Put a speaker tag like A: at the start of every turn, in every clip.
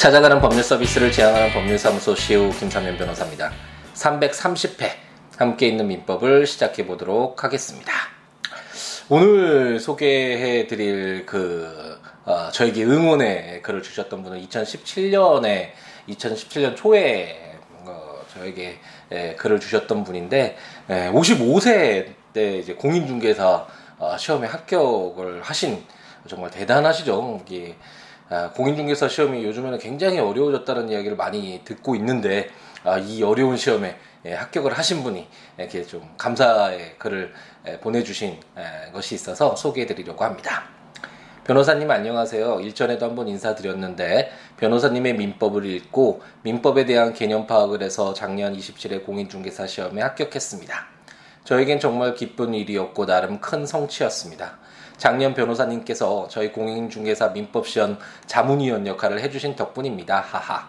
A: 찾아가는 법률 서비스를 지향하는 법률사무소 시우 김삼현 변호사입니다. 330회 함께 있는 민법을 시작해 보도록 하겠습니다. 오늘 소개해 드릴 그 어, 저에게 응원의 글을 주셨던 분은 2017년에 2017년 초에 어, 저에게 예, 글을 주셨던 분인데 예, 55세 때 이제 공인중개사 어, 시험에 합격을 하신 정말 대단하시죠. 이게 아, 공인중개사 시험이 요즘에는 굉장히 어려워졌다는 이야기를 많이 듣고 있는데 아, 이 어려운 시험에 예, 합격을 하신 분이 이렇게 좀 감사의 글을 예, 보내주신 예, 것이 있어서 소개해드리려고 합니다. 변호사님 안녕하세요. 일전에도 한번 인사드렸는데 변호사님의 민법을 읽고 민법에 대한 개념 파악을 해서 작년 27회 공인중개사 시험에 합격했습니다. 저에겐 정말 기쁜 일이었고 나름 큰 성취였습니다. 작년 변호사님께서 저희 공인중개사 민법시험 자문위원 역할을 해주신 덕분입니다. 하하.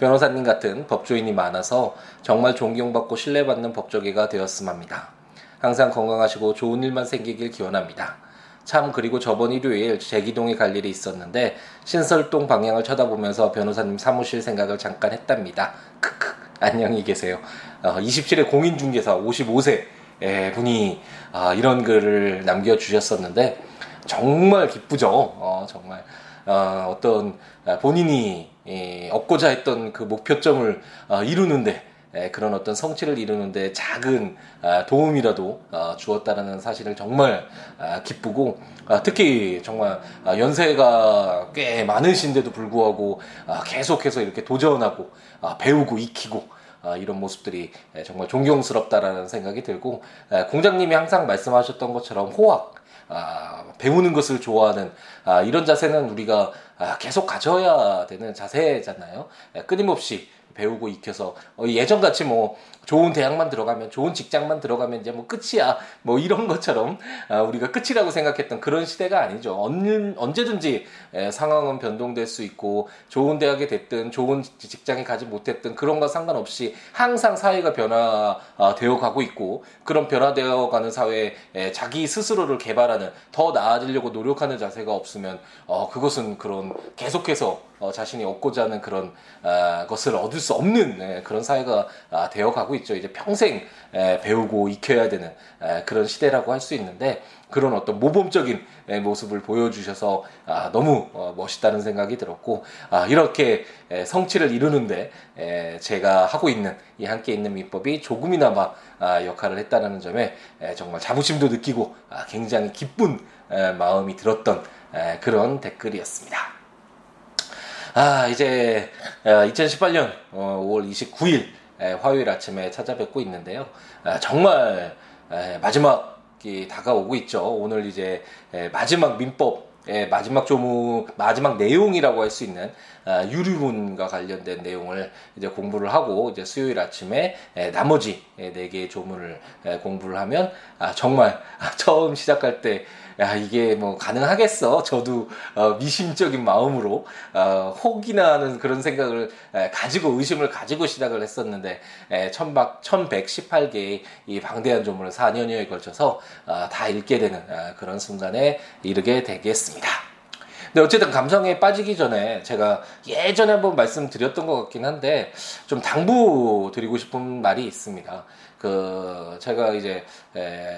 A: 변호사님 같은 법조인이 많아서 정말 존경받고 신뢰받는 법조계가 되었음 합니다. 항상 건강하시고 좋은 일만 생기길 기원합니다. 참 그리고 저번 일요일 제기동에 갈 일이 있었는데 신설동 방향을 쳐다보면서 변호사님 사무실 생각을 잠깐 했답니다. 크크 안녕히 계세요. 어, 27회 공인중개사 55세 분이 아, 이런 글을 남겨주셨었는데 정말 기쁘죠. 어, 정말 어, 어떤 본인이 예, 얻고자 했던 그 목표점을 어, 이루는데 예, 그런 어떤 성취를 이루는데 작은 아, 도움이라도 어, 주었다라는 사실을 정말 아, 기쁘고 아, 특히 정말 아, 연세가 꽤 많으신데도 불구하고 아, 계속해서 이렇게 도전하고 아, 배우고 익히고 아, 이런 모습들이 예, 정말 존경스럽다라는 생각이 들고 예, 공장님이 항상 말씀하셨던 것처럼 호학 아, 배우는 것을 좋아하는 아, 이런 자세는 우리가 아, 계속 가져야 되는 자세잖아요. 예, 끊임없이 배우고 익혀서 어, 예전 같이 뭐 좋은 대학만 들어가면 좋은 직장만 들어가면 이제 뭐 끝이야. 뭐 이런 것처럼 아, 우리가 끝이라고 생각했던 그런 시대가 아니죠. 언, 언제든지 에, 상황은 변동될 수 있고 좋은 대학에 됐든 좋은 직장에 가지 못했든 그런 거 상관없이 항상 사회가 변화되어 가고 있고 그런 변화되어 가는 사회에 에, 자기 스스로를 개발하는 더 나아지려고 노력하는 자세가 없으면 어, 그것은 그런 계속해서 어, 자신이 얻고자 하는 그런 아, 것을 얻을 수 없는 에, 그런 사회가 아, 되어 가고 있죠. 이제 평생 에, 배우고 익혀야 되는 에, 그런 시대라고 할 수 있는데 그런 어떤 모범적인 에, 모습을 보여주셔서 아, 너무 어, 멋있다는 생각이 들었고 아, 이렇게 에, 성취를 이루는데 에, 제가 하고 있는 이 함께 있는 민법이 조금이나마 아, 역할을 했다는 점에 에, 정말 자부심도 느끼고 아, 굉장히 기쁜 에, 마음이 들었던 에, 그런 댓글이었습니다. 아, 이제 2018년 5월 29일 화요일 아침에 찾아뵙고 있는데요. 아, 정말 마지막이 다가오고 있죠. 오늘 이제 마지막 민법 마지막 조무 마지막 내용이라고 할 수 있는 아, 유류문과 관련된 내용을 이제 공부를 하고 이제 수요일 아침에 나머지 네 개의 조문을 공부를 하면 아, 정말 처음 시작할 때 야 이게 뭐 가능하겠어 저도 어, 미심적인 마음으로 어, 혹이나 하는 그런 생각을 에, 가지고 의심을 가지고 시작을 했었는데 에, 천박 1118개의 이 방대한 조문을 4년여에 걸쳐서 어, 다 읽게 되는 어, 그런 순간에 이르게 되겠습니다. 근데 어쨌든 감성에 빠지기 전에 제가 예전에 한번 말씀드렸던 것 같긴 한데 좀 당부 드리고 싶은 말이 있습니다. 그 제가 이제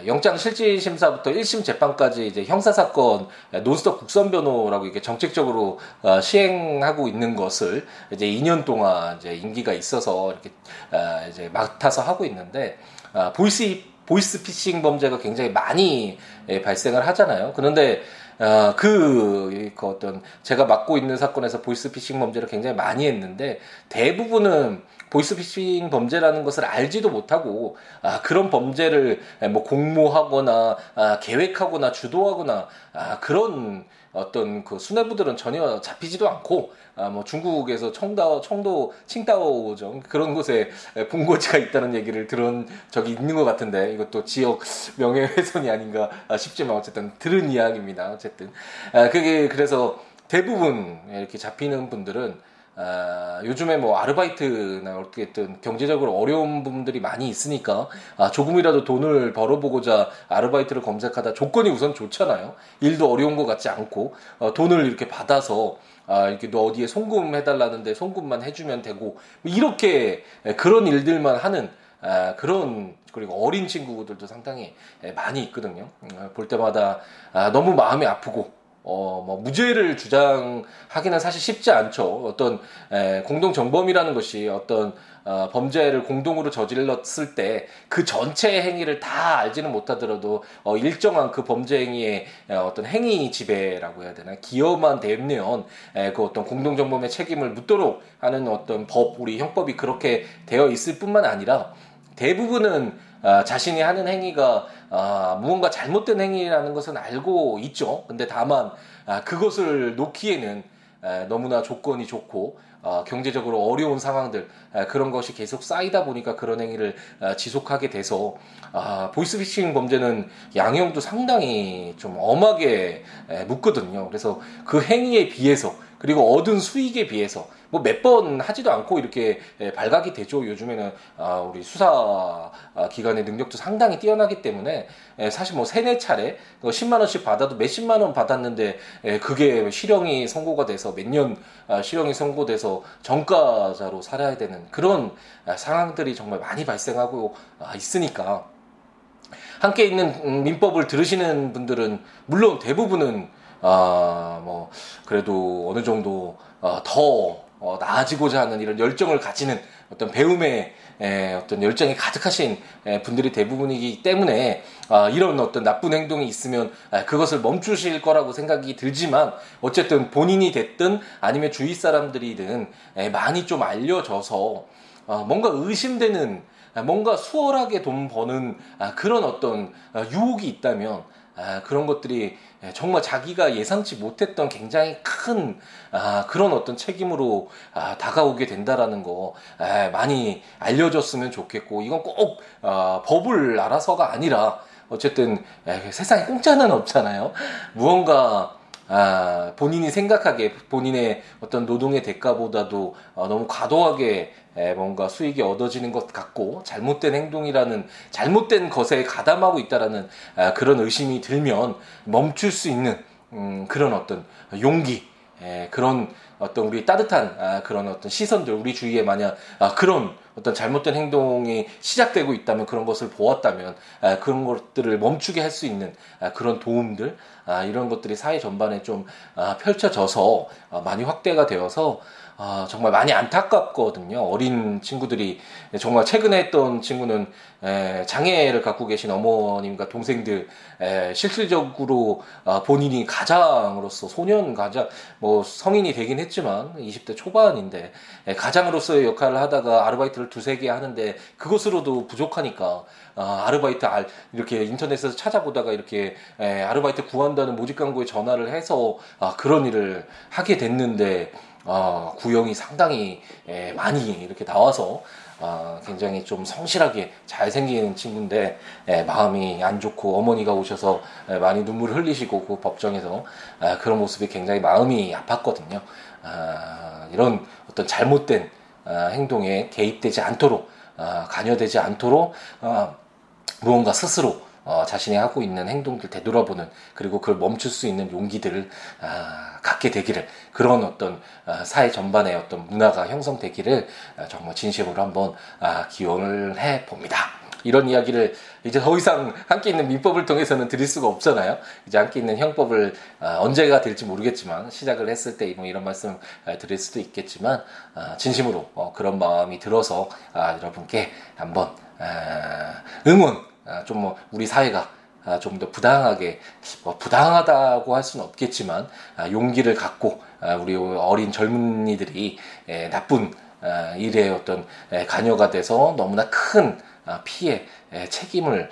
A: 영장 실질 심사부터 1심 재판까지 이제 형사 사건 논스톱 국선 변호라고 이렇게 정책적으로 어, 시행하고 있는 것을 이제 2년 동안 이제 임기가 있어서 이렇게 어, 이제 맡아서 하고 있는데 아, 보이스 보이스 피싱 범죄가 굉장히 많이 발생을 하잖아요. 그런데 어, 그, 그 어떤 제가 맡고 있는 사건에서 보이스피싱 범죄를 굉장히 많이 했는데 대부분은 보이스피싱 범죄라는 것을 알지도 못하고 아, 그런 범죄를 뭐 공모하거나 아, 계획하거나 주도하거나 아, 그런 어떤 그 수뇌부들은 전혀 잡히지도 않고 아, 뭐 중국에서 청다오, 청도, 칭다오죠 그런 곳에 본고지가 있다는 얘기를 들은 적이 있는 것 같은데 이것도 지역 명예훼손이 아닌가 싶지만 어쨌든 들은 이야기입니다. 어쨌든 아, 그게 그래서 대부분 이렇게 잡히는 분들은 아, 요즘에 뭐 아르바이트나 어떻게든 경제적으로 어려운 분들이 많이 있으니까 아, 조금이라도 돈을 벌어보고자 아르바이트를 검색하다 조건이 우선 좋잖아요. 일도 어려운 것 같지 않고 어, 돈을 이렇게 받아서 아, 이렇게 너 어디에 송금 해달라는데 송금만 해주면 되고 뭐 이렇게 그런 일들만 하는 아, 그런 그리고 어린 친구들도 상당히 많이 있거든요. 음, 볼 때마다 아, 너무 마음이 아프고 어, 뭐, 무죄를 주장하기는 사실 쉽지 않죠. 어떤, 에, 공동 정범이라는 것이 어떤, 어, 범죄를 공동으로 저질렀을 때 그 전체 행위를 다 알지는 못하더라도 어, 일정한 그 범죄 행위의 어떤 행위 지배라고 해야 되나 기여만 되면 에, 그 어떤 공동 정범의 책임을 묻도록 하는 어떤 법 우리 형법이 그렇게 되어 있을 뿐만 아니라 대부분은 어, 자신이 하는 행위가 어, 무언가 잘못된 행위라는 것은 알고 있죠. 근데 다만 아, 그것을 놓기에는 에, 너무나 조건이 좋고 어, 경제적으로 어려운 상황들 에, 그런 것이 계속 쌓이다 보니까 그런 행위를 에, 지속하게 돼서 아, 보이스피싱 범죄는 양형도 상당히 좀 엄하게 에, 묻거든요. 그래서 그 행위에 비해서 그리고 얻은 수익에 비해서 뭐 몇 번 하지도 않고 이렇게 발각이 되죠. 요즘에는 아, 우리 수사 아, 기관의 능력도 상당히 뛰어나기 때문에 사실 뭐 세네 차례 10만 그 원씩 받아도 몇 십만 원 받았는데 그게 실형이 선고가 돼서 몇년 아, 실형이 선고돼서 정가자로 살아야 되는 그런 상황들이 정말 많이 발생하고 있으니까 함께 있는 음, 민법을 들으시는 분들은 물론 대부분은 아, 뭐, 그래도 어느 정도, 어, 더, 어, 나아지고자 하는 이런 열정을 가지는 어떤 배움의 에, 어떤 열정이 가득하신 에, 분들이 대부분이기 때문에 아, 이런 어떤 나쁜 행동이 있으면 아, 그것을 멈추실 거라고 생각이 들지만 어쨌든 본인이 됐든 아니면 주위 사람들이든 에, 많이 좀 알려져서 어, 뭔가 의심되는 아, 뭔가 수월하게 돈 버는 아, 그런 어떤 아, 유혹이 있다면 아, 그런 것들이 정말 자기가 예상치 못했던 굉장히 큰 아, 그런 어떤 책임으로 아, 다가오게 된다라는 거 아, 많이 알려줬으면 좋겠고 이건 꼭 아, 법을 알아서가 아니라 어쨌든 에, 세상에 공짜는 없잖아요. 무언가 아, 본인이 생각하기에 본인의 어떤 노동의 대가보다도 어, 너무 과도하게 에, 뭔가 수익이 얻어지는 것 같고 잘못된 행동이라는 잘못된 것에 가담하고 있다라는 아, 그런 의심이 들면 멈출 수 있는 음, 그런 어떤 용기 에, 그런 어떤 우리 따뜻한 아, 그런 어떤 시선들 우리 주위에 만약 아, 그런 어떤 잘못된 행동이 시작되고 있다면 그런 것을 보았다면 아, 그런 것들을 멈추게 할 수 있는 아, 그런 도움들 아, 이런 것들이 사회 전반에 좀 아, 펼쳐져서 아, 많이 확대가 되어서 아, 정말 많이 안타깝거든요. 어린 친구들이 정말 최근에 했던 친구는 에, 장애를 갖고 계신 어머님과 동생들 에, 실질적으로 아, 본인이 가장으로서 소년 가장 뭐 성인이 되긴 했지만 20대 초반인데 에, 가장으로서의 역할을 하다가 아르바이트를 두세 개 하는데 그것으로도 부족하니까 아, 아르바이트 알, 이렇게 인터넷에서 찾아보다가 이렇게 에, 아르바이트 구한다는 모집 광고에 전화를 해서 아, 그런 일을 하게 됐는데 어, 구형이 상당히 예, 많이 이렇게 나와서 어, 굉장히 좀 성실하게 잘생긴 친구인데 예, 마음이 안 좋고 어머니가 오셔서 예, 많이 눈물을 흘리시고 그 법정에서 아, 그런 모습이 굉장히 마음이 아팠거든요. 아, 이런 어떤 잘못된 아, 행동에 개입되지 않도록 아, 관여되지 않도록 아, 무언가 스스로 어, 자신이 하고 있는 행동들 되돌아보는 그리고 그걸 멈출 수 있는 용기들을 아, 갖게 되기를 그런 어떤 아, 사회 전반의 어떤 문화가 형성되기를 아, 정말 진심으로 한번 아, 기원을 해 봅니다. 이런 이야기를 이제 더 이상 함께 있는 민법을 통해서는 드릴 수가 없잖아요. 이제 함께 있는 형법을 아, 언제가 될지 모르겠지만 시작을 했을 때 뭐 이런 말씀 아, 드릴 수도 있겠지만 아, 진심으로 어, 그런 마음이 들어서 아, 여러분께 한번 아, 응원 아, 좀뭐 우리 사회가 아, 좀더 부당하게 뭐 부당하다고 할 수는 없겠지만 아, 용기를 갖고 우리 어린 젊은이들이 나쁜 일에 어떤 관여가 돼서 너무나 큰 피해 책임을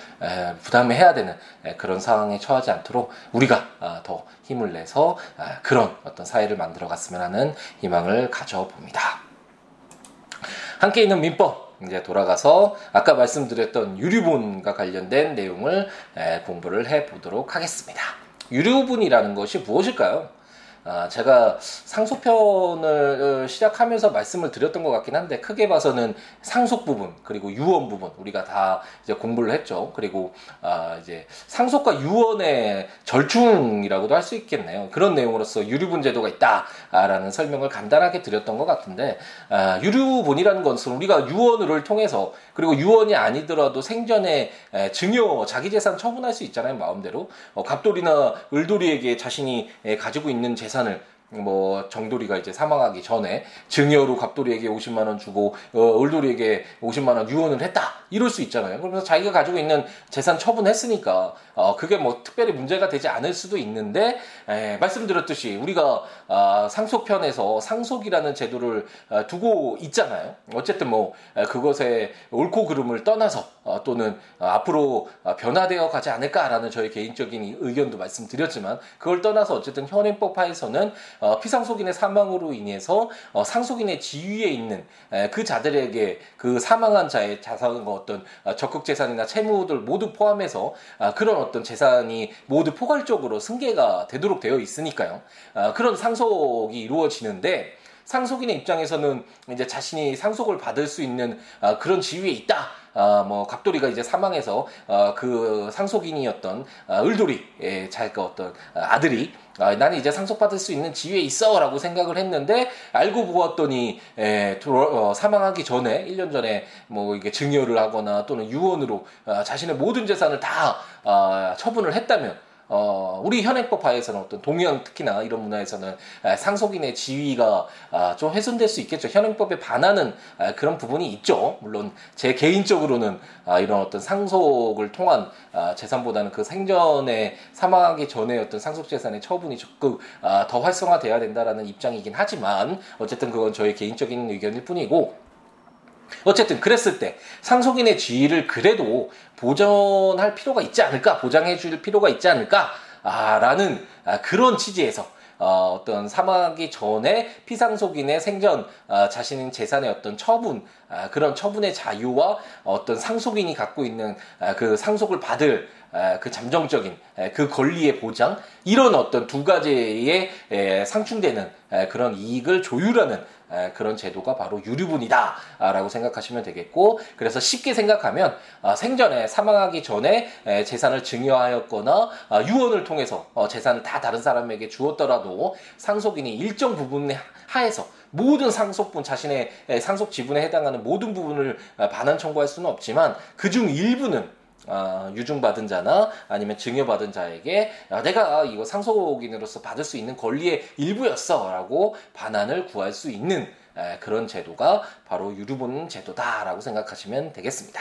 A: 부담해야 되는 그런 상황에 처하지 않도록 우리가 더 힘을 내서 그런 어떤 사회를 만들어 갔으면 하는 희망을 가져봅니다. 함께 있는 민법 이제 돌아가서 아까 말씀드렸던 유류분과 관련된 내용을 공부를 해 보도록 하겠습니다. 유류분이라는 것이 무엇일까요? 아, 제가 상속편을 시작하면서 말씀을 드렸던 것 같긴 한데 크게 봐서는 상속 부분 그리고 유언 부분 우리가 다 이제 공부를 했죠. 그리고 아, 이제 상속과 유언의 절충이라고도 할 수 있겠네요. 그런 내용으로서 유류분 제도가 있다라는 설명을 간단하게 드렸던 것 같은데 아, 유류분이라는 것은 우리가 유언을 통해서 그리고 유언이 아니더라도 생전에 증여 자기 재산 처분할 수 있잖아요 마음대로. 어, 갑돌이나 을돌이에게 자신이 가지고 있는 재산을 뭐 정돌이가 이제 사망하기 전에 증여로 갑돌이에게 50만 원 주고 어, 을돌이에게 50만 원 유언을 했다 이럴 수 있잖아요. 그러면서 자기가 가지고 있는 재산 처분했으니까 어, 그게 뭐 특별히 문제가 되지 않을 수도 있는데 에, 말씀드렸듯이 우리가 어, 상속편에서 상속이라는 제도를 어, 두고 있잖아요. 어쨌든 뭐 에, 그것의 옳고 그름을 떠나서 어, 또는 어, 앞으로 어, 변화되어 가지 않을까라는 저의 개인적인 의견도 말씀드렸지만 그걸 떠나서 어쨌든 현행법 하에서는 어, 피상속인의 사망으로 인해서 어, 상속인의 지위에 있는 에, 그 자들에게 그 사망한 자의 자산과 어떤 어, 적극 재산이나 채무들 모두 포함해서 아, 그런 어떤 재산이 모두 포괄적으로 승계가 되도록 되어 있으니까요. 아, 그런 상속이 이루어지는데 상속인의 입장에서는 이제 자신이 상속을 받을 수 있는 아, 그런 지위에 있다. 아, 뭐 갑돌이가 이제 사망해서 아, 그 상속인이었던 아, 을돌이 자기가 어떤 아들이 아, 나는 이제 상속받을 수 있는 지위에 있어 라고 생각을 했는데 알고 보았더니 에, 어, 사망하기 전에 1년 전에 뭐 이게 증여를 하거나 또는 유언으로 아, 자신의 모든 재산을 다 아, 처분을 했다면 어, 우리 현행법 하에서는 어떤 동양 특히나 이런 문화에서는 상속인의 지위가 아, 좀 훼손될 수 있겠죠. 현행법에 반하는 아, 그런 부분이 있죠. 물론 제 개인적으로는 아, 이런 어떤 상속을 통한 재산보다는 그 생전에 사망하기 전에 어떤 상속 재산의 처분이 적극 더 활성화돼야 된다라는 입장이긴 하지만 어쨌든 그건 저의 개인적인 의견일 뿐이고 어쨌든 그랬을 때 상속인의 지위를 그래도 보전할 필요가 있지 않을까 보장해 줄 필요가 있지 않을까라는 아, 그런 취지에서 어, 어떤 사망하기 전에 피상속인의 생전 어, 자신의 재산의 어떤 처분 아, 그런 처분의 자유와 어떤 상속인이 갖고 있는 아, 그 상속을 받을 아, 그 잠정적인 그 권리의 보장 이런 어떤 두 가지의 상충되는 그런 이익을 조율하는 그런 제도가 바로 유류분이다라고 생각하시면 되겠고 그래서 쉽게 생각하면 생전에 사망하기 전에 재산을 증여하였거나 유언을 통해서 어, 재산을 다 다른 사람에게 주었더라도 상속인이 일정 부분 하에서 모든 상속분 자신의 상속 지분에 해당하는 모든 부분을 반환 청구할 수는 없지만 그중 일부는 어, 유증받은 자나 아니면 증여받은 자에게 야, 내가 이거 상속인으로서 받을 수 있는 권리의 일부였어라고 반환을 구할 수 있는 에, 그런 제도가 바로 유류분 제도다라고 생각하시면 되겠습니다.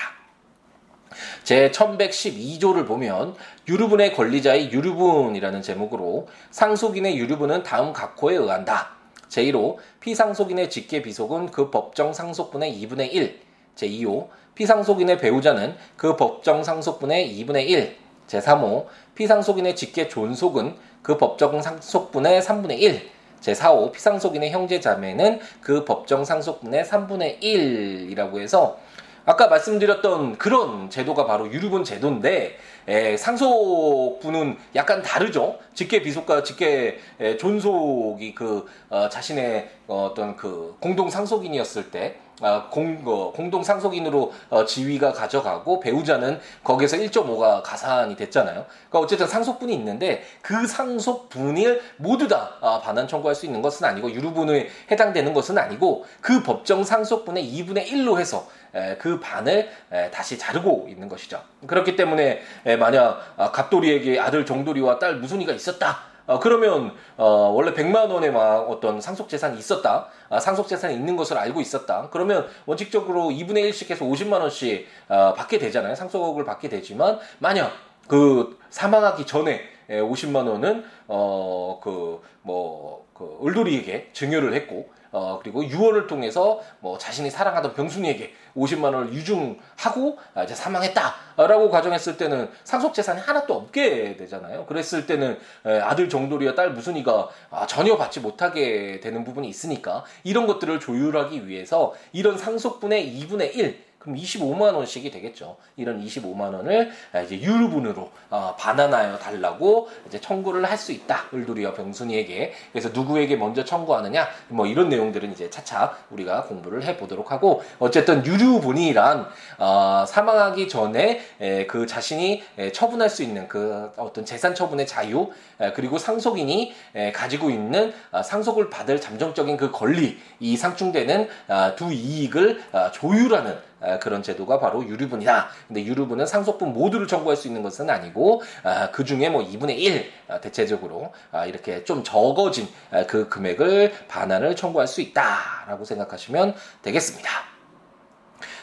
A: 제 1112조를 보면 유류분의 권리자의 유류분이라는 제목으로 상속인의 유류분은 다음 각호에 의한다. 제1호 피상속인의 직계 비속은 그 법정 상속분의 2분의 1. 제2호 피상속인의 배우자는 그 법정 상속분의 2분의 1. 제3호 피상속인의 직계 존속은 그 법정 상속분의 3분의 1. 제4호 피상속인의 형제 자매는 그 법정 상속분의 3분의 1이라고 해서 아까 말씀드렸던 그런 제도가 바로 유류분 제도인데 에, 상속분은 약간 다르죠. 직계 비속과 직계 에, 존속이 그 어, 자신의 어, 어떤 그 공동 상속인이었을 때 아, 공, 어, 공동 상속인으로 어, 지위가 가져가고 배우자는 거기에서 1.5가 가산이 됐잖아요. 그러니까 어쨌든 상속분이 있는데 그 상속분을 모두 다 아, 반환 청구할 수 있는 것은 아니고 유류분에 해당되는 것은 아니고 그 법정 상속분의 2분의 1로 해서 에, 그 반을 에, 다시 자르고 있는 것이죠. 그렇기 때문에 에, 만약 아, 갑돌이에게 아들 정돌이와 딸 무순이가 있었다. 어, 그러면 어, 원래 100만 원의 막 어떤 상속 재산이 있었다. 아, 상속 재산이 있는 것을 알고 있었다. 그러면 원칙적으로 2분의 1씩 해서 50만 원씩 어, 받게 되잖아요. 상속을 받게 되지만 만약 그 사망하기 전에 50만 원은 어 그 뭐 그 을돌이에게 증여를 했고 어, 그리고 유언을 통해서 뭐 자신이 사랑하던 병순이에게 50만 원을 유증하고 아, 이제 사망했다라고 가정했을 때는 상속 재산이 하나도 없게 되잖아요. 그랬을 때는 아들 정돌이와 딸 무순이가 아, 전혀 받지 못하게 되는 부분이 있으니까 이런 것들을 조율하기 위해서 이런 상속분의 2분의 1 그럼 25만 원씩이 되겠죠. 이런 25만 원을 이제 유류분으로 어, 반환하여 달라고 이제 청구를 할 수 있다. 을두리와 병순이에게. 그래서 누구에게 먼저 청구하느냐? 뭐 이런 내용들은 이제 차차 우리가 공부를 해 보도록 하고 어쨌든 유류분이란 어, 사망하기 전에 에, 그 자신이 에, 처분할 수 있는 그 어떤 재산 처분의 자유 에, 그리고 상속인이 에, 가지고 있는 아, 상속을 받을 잠정적인 그 권리 이 상충되는 아, 두 이익을 아, 조율하는 아, 그런 제도가 바로 유류분이다. 근데 유류분은 상속분 모두를 청구할 수 있는 것은 아니고 아, 그 중에 뭐 2분의 1 아, 대체적으로 이렇게 좀 적어진 그 금액을 반환을 청구할 수 있다라고 생각하시면 되겠습니다.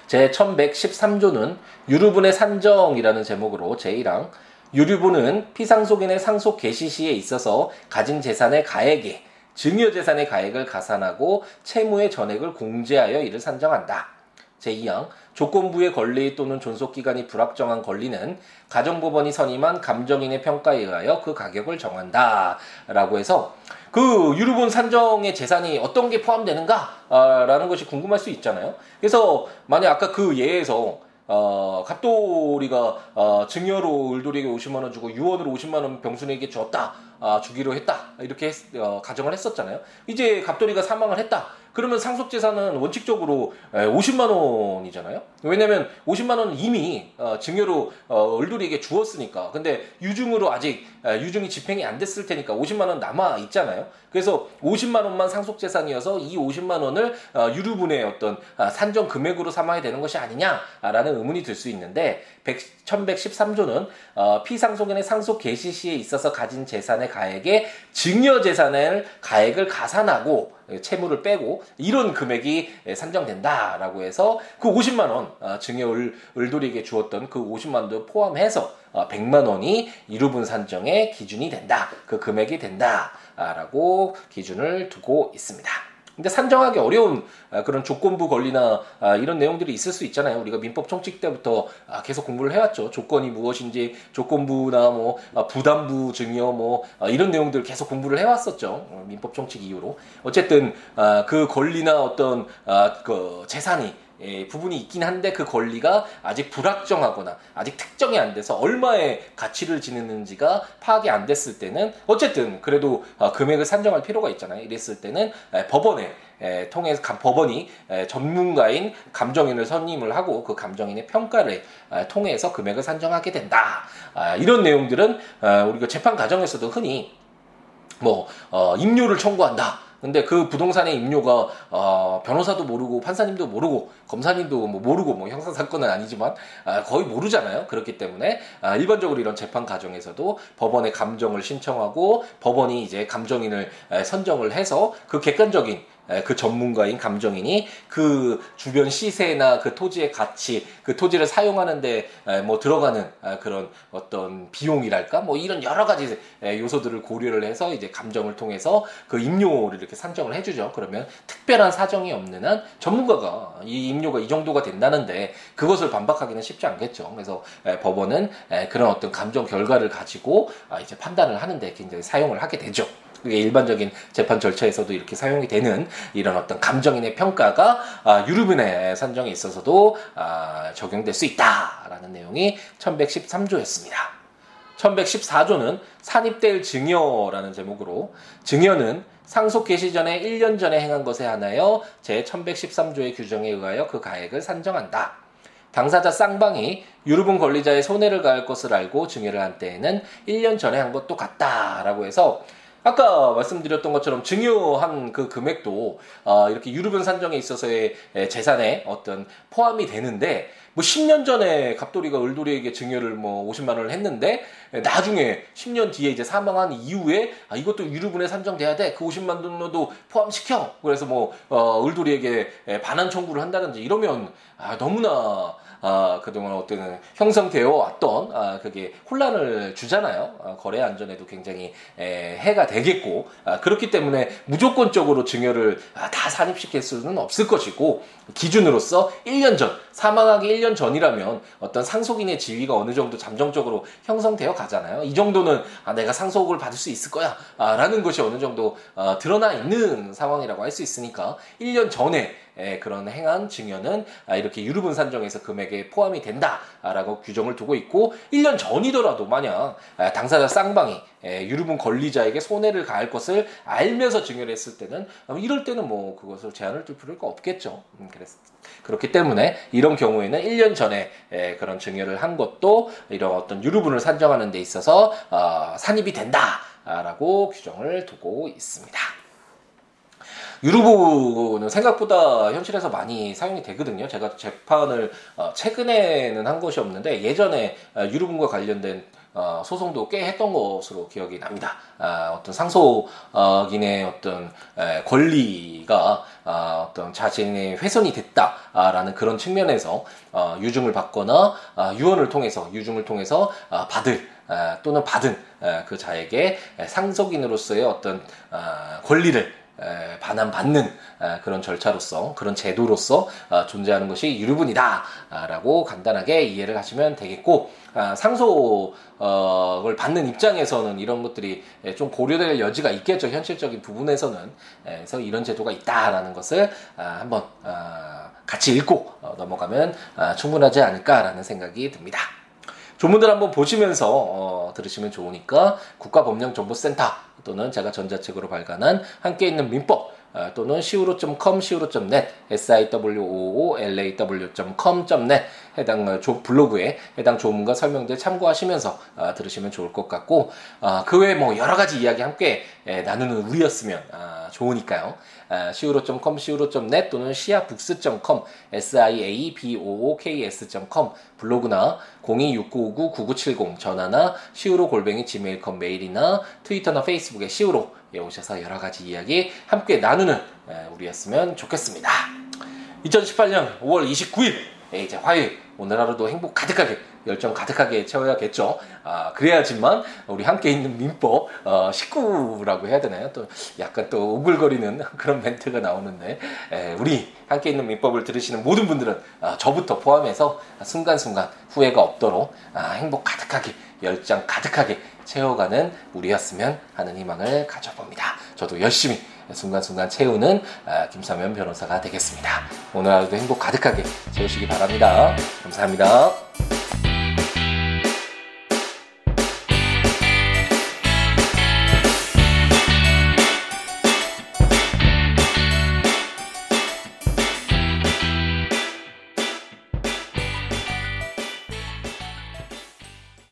A: 제 1113조는 유류분의 산정이라는 제목으로 제1항 유류분은 피상속인의 상속 개시 시에 있어서 가진 재산의 가액에 증여재산의 가액을 가산하고 채무의 전액을 공제하여 이를 산정한다. 제2항 조건부의 권리 또는 존속기간이 불확정한 권리는 가정법원이 선임한 감정인의 평가에 의하여 그 가격을 정한다. 라고 해서 그 유류분 산정의 재산이 어떤 게 포함되는가? 라는 것이 궁금할 수 있잖아요. 그래서 만약 아까 그 예에서 어, 갑돌이가 어, 증여로 을돌이에게 50만 원 주고 유언으로 50만 원 병순에게 줬다. 아, 주기로 했다. 이렇게 했, 어, 가정을 했었잖아요. 이제 갑돌이가 사망을 했다. 그러면 상속 재산은 원칙적으로 50만 원이잖아요. 왜냐하면 50만 원은 이미 어, 증여로 어, 을돌이에게 주었으니까. 근데 유증으로 아직 유증이 집행이 안 됐을 테니까 50만 원 남아 있잖아요. 그래서 50만 원만 상속 재산이어서 이 50만 원을 어, 유류분의 어떤 아, 산정 금액으로 삼아야 되는 것이 아니냐라는 의문이 들 수 있는데 100, 1113조는 피상속인의 상속 개시 시에 있어서 가진 재산의 가액에 증여재산을 가액을 가산하고 채무를 빼고 이런 금액이 산정된다라고 해서 그 50만 원 어, 증여 을, 을돌이에게 주었던 그 50만 원도 포함해서 100만 어, 원이 이루분 산정의 기준이 된다. 그 금액이 된다라고 기준을 두고 있습니다. 근데 산정하기 어려운 아, 그런 조건부 권리나 아, 이런 내용들이 있을 수 있잖아요. 우리가 민법 총칙 때부터 아, 계속 공부를 해왔죠. 조건이 무엇인지 조건부나 뭐 부담부 증여 뭐 이런 내용들 계속 공부를 해왔었죠. 어, 민법 총칙 이후로 어쨌든 그 권리나 어떤 그 재산이 예, 부분이 있긴 한데 그 권리가 아직 불확정하거나 아직 특정이 안 돼서 얼마의 가치를 지니는지가 파악이 안 됐을 때는 어쨌든 그래도 어, 금액을 산정할 필요가 있잖아요. 이랬을 때는 에, 법원에 에, 통해서 법원이 에, 전문가인 감정인을 선임을 하고 그 감정인의 평가를 에, 통해서 금액을 산정하게 된다. 아, 이런 내용들은 어, 우리가 재판 과정에서도 흔히 뭐 어, 임료를 청구한다. 근데 그 부동산의 임료가 어, 변호사도 모르고 판사님도 모르고 검사님도 뭐 모르고 뭐 형사 사건은 아니지만 아, 거의 모르잖아요. 그렇기 때문에 아, 일반적으로 이런 재판 과정에서도 법원에 감정을 신청하고 법원이 이제 감정인을 선정을 해서 그 객관적인 그 전문가인 감정인이 그 주변 시세나 그 토지의 가치, 그 토지를 사용하는데 뭐 들어가는 그런 어떤 비용이랄까 뭐 이런 여러 가지 요소들을 고려를 해서 이제 감정을 통해서 그 임료를 이렇게 산정을 해주죠. 그러면 특별한 사정이 없는 한 전문가가 이 임료가 이 정도가 된다는데 그것을 반박하기는 쉽지 않겠죠. 그래서 법원은 그런 어떤 감정 결과를 가지고 아, 이제 판단을 하는데 굉장히 사용을 하게 되죠. 그게 일반적인 재판 절차에서도 이렇게 사용이 되는 이런 어떤 감정인의 평가가 아, 유류분의 산정에 있어서도 아, 적용될 수 있다라는 내용이 1113조였습니다. 1114조는 산입될 증여라는 제목으로 증여는 상속 개시 전에 1년 전에 행한 것에 한하여 제1113조의 규정에 의하여 그 가액을 산정한다. 당사자 쌍방이 유류분 권리자의 손해를 가할 것을 알고 증여를 한 때에는 1년 전에 한 것도 같다라고 해서 아까 말씀드렸던 것처럼 증여한 그 금액도 어, 이렇게 유류분 산정에 있어서의 재산에 어떤 포함이 되는데 뭐 10년 전에 갑돌이가 을돌이에게 증여를 뭐 50만 원을 했는데 나중에 10년 뒤에 이제 사망한 이후에 아, 이것도 유류분에 산정돼야 돼. 그 50만 원도 포함시켜. 그래서 뭐 어, 을돌이에게 반환 청구를 한다든지 이러면 아, 너무나 아, 그동안 어떤 형성되어 왔던 아, 그게 혼란을 주잖아요. 아, 거래 안전에도 굉장히 에, 해가 되겠고 아, 그렇기 때문에 무조건적으로 증여를 아, 다 산입시킬 수는 없을 것이고 기준으로서 1년 전 사망하기 1년 전이라면 어떤 상속인의 지위가 어느 정도 잠정적으로 형성되어 가잖아요. 이 정도는 아, 내가 상속을 받을 수 있을 거야 아, 라는 것이 어느 정도 어, 드러나 있는 상황이라고 할 수 있으니까 1년 전에 에, 그런 행한 증여는 아, 이렇게 유류분 산정에서 금액에 포함이 된다라고 규정을 두고 있고 1년 전이더라도 만약 아, 당사자 쌍방이 에, 유류분 권리자에게 손해를 가할 것을 알면서 증여를 했을 때는 어, 이럴 때는 뭐 그것을 제한을 둘 필요가 없겠죠. 음, 그래서 그렇기 때문에 이런 경우에는 1년 전에 에, 그런 증여를 한 것도 이런 어떤 유류분을 산정하는 데 있어서 어, 산입이 된다라고 규정을 두고 있습니다. 유루부는 생각보다 현실에서 많이 사용이 되거든요. 제가 재판을 어, 최근에는 한 것이 없는데 예전에 어, 유류분과 관련된 어, 소송도 꽤 했던 것으로 기억이 납니다. 아, 어떤 상소인의 어떤 에, 권리가 아, 어떤 자신의 훼손이 됐다라는 그런 측면에서 어, 유증을 받거나 아, 유언을 통해서 유증을 통해서 아, 받을 아, 또는 받은 아, 그 자에게 상속인으로서의 어떤 아, 권리를 반환받는 그런 절차로서 그런 제도로서 어, 존재하는 것이 유류분이다라고 간단하게 이해를 하시면 되겠고 아, 상속을 받는 입장에서는 이런 것들이 좀 고려될 여지가 있겠죠 현실적인 부분에서는 그래서 이런 제도가 있다라는 것을 아, 한번 아, 같이 읽고 어, 넘어가면 충분하지 않을까라는 생각이 듭니다. 조문들 한번 보시면서 어, 들으시면 좋으니까 국가법령정보센터 또는 제가 전자책으로 발간한 함께 있는 민법 어, 또는 siwo.com, siwo.net, siwoolaw.com.net 해당 어, 블로그에 해당 조문과 설명들 참고하시면서 어, 들으시면 좋을 것 같고 그 외에 뭐 여러 가지 이야기 함께 나누는 우리였으면 좋으니까요. siwo.com, siwo.net 또는 siabooks.com, siabooks.com 블로그나 026959-9970 전화나 siwo 골뱅이 gmail.com 메일이나 트위터나 페이스북에 siwo 예, 오셔서 여러 가지 이야기 함께 나누는 우리였으면 좋겠습니다. 2018년 5월 29일 이제 화요일 오늘 하루도 행복 가득하게 열정 가득하게 채워야겠죠. 아, 그래야지만 우리 함께 있는 민법 어, 식구라고 해야 되나요? 또 약간 또 오글거리는 그런 멘트가 나오는데 에, 우리 함께 있는 민법을 들으시는 모든 분들은 아, 저부터 포함해서 순간순간 후회가 없도록 아, 행복 가득하게 열정 가득하게 채워가는 우리였으면 하는 희망을 가져봅니다. 저도 열심히 순간순간 채우는 아, 김사면 변호사가 되겠습니다. 오늘 하루도 행복 가득하게 채우시기 바랍니다. 감사합니다.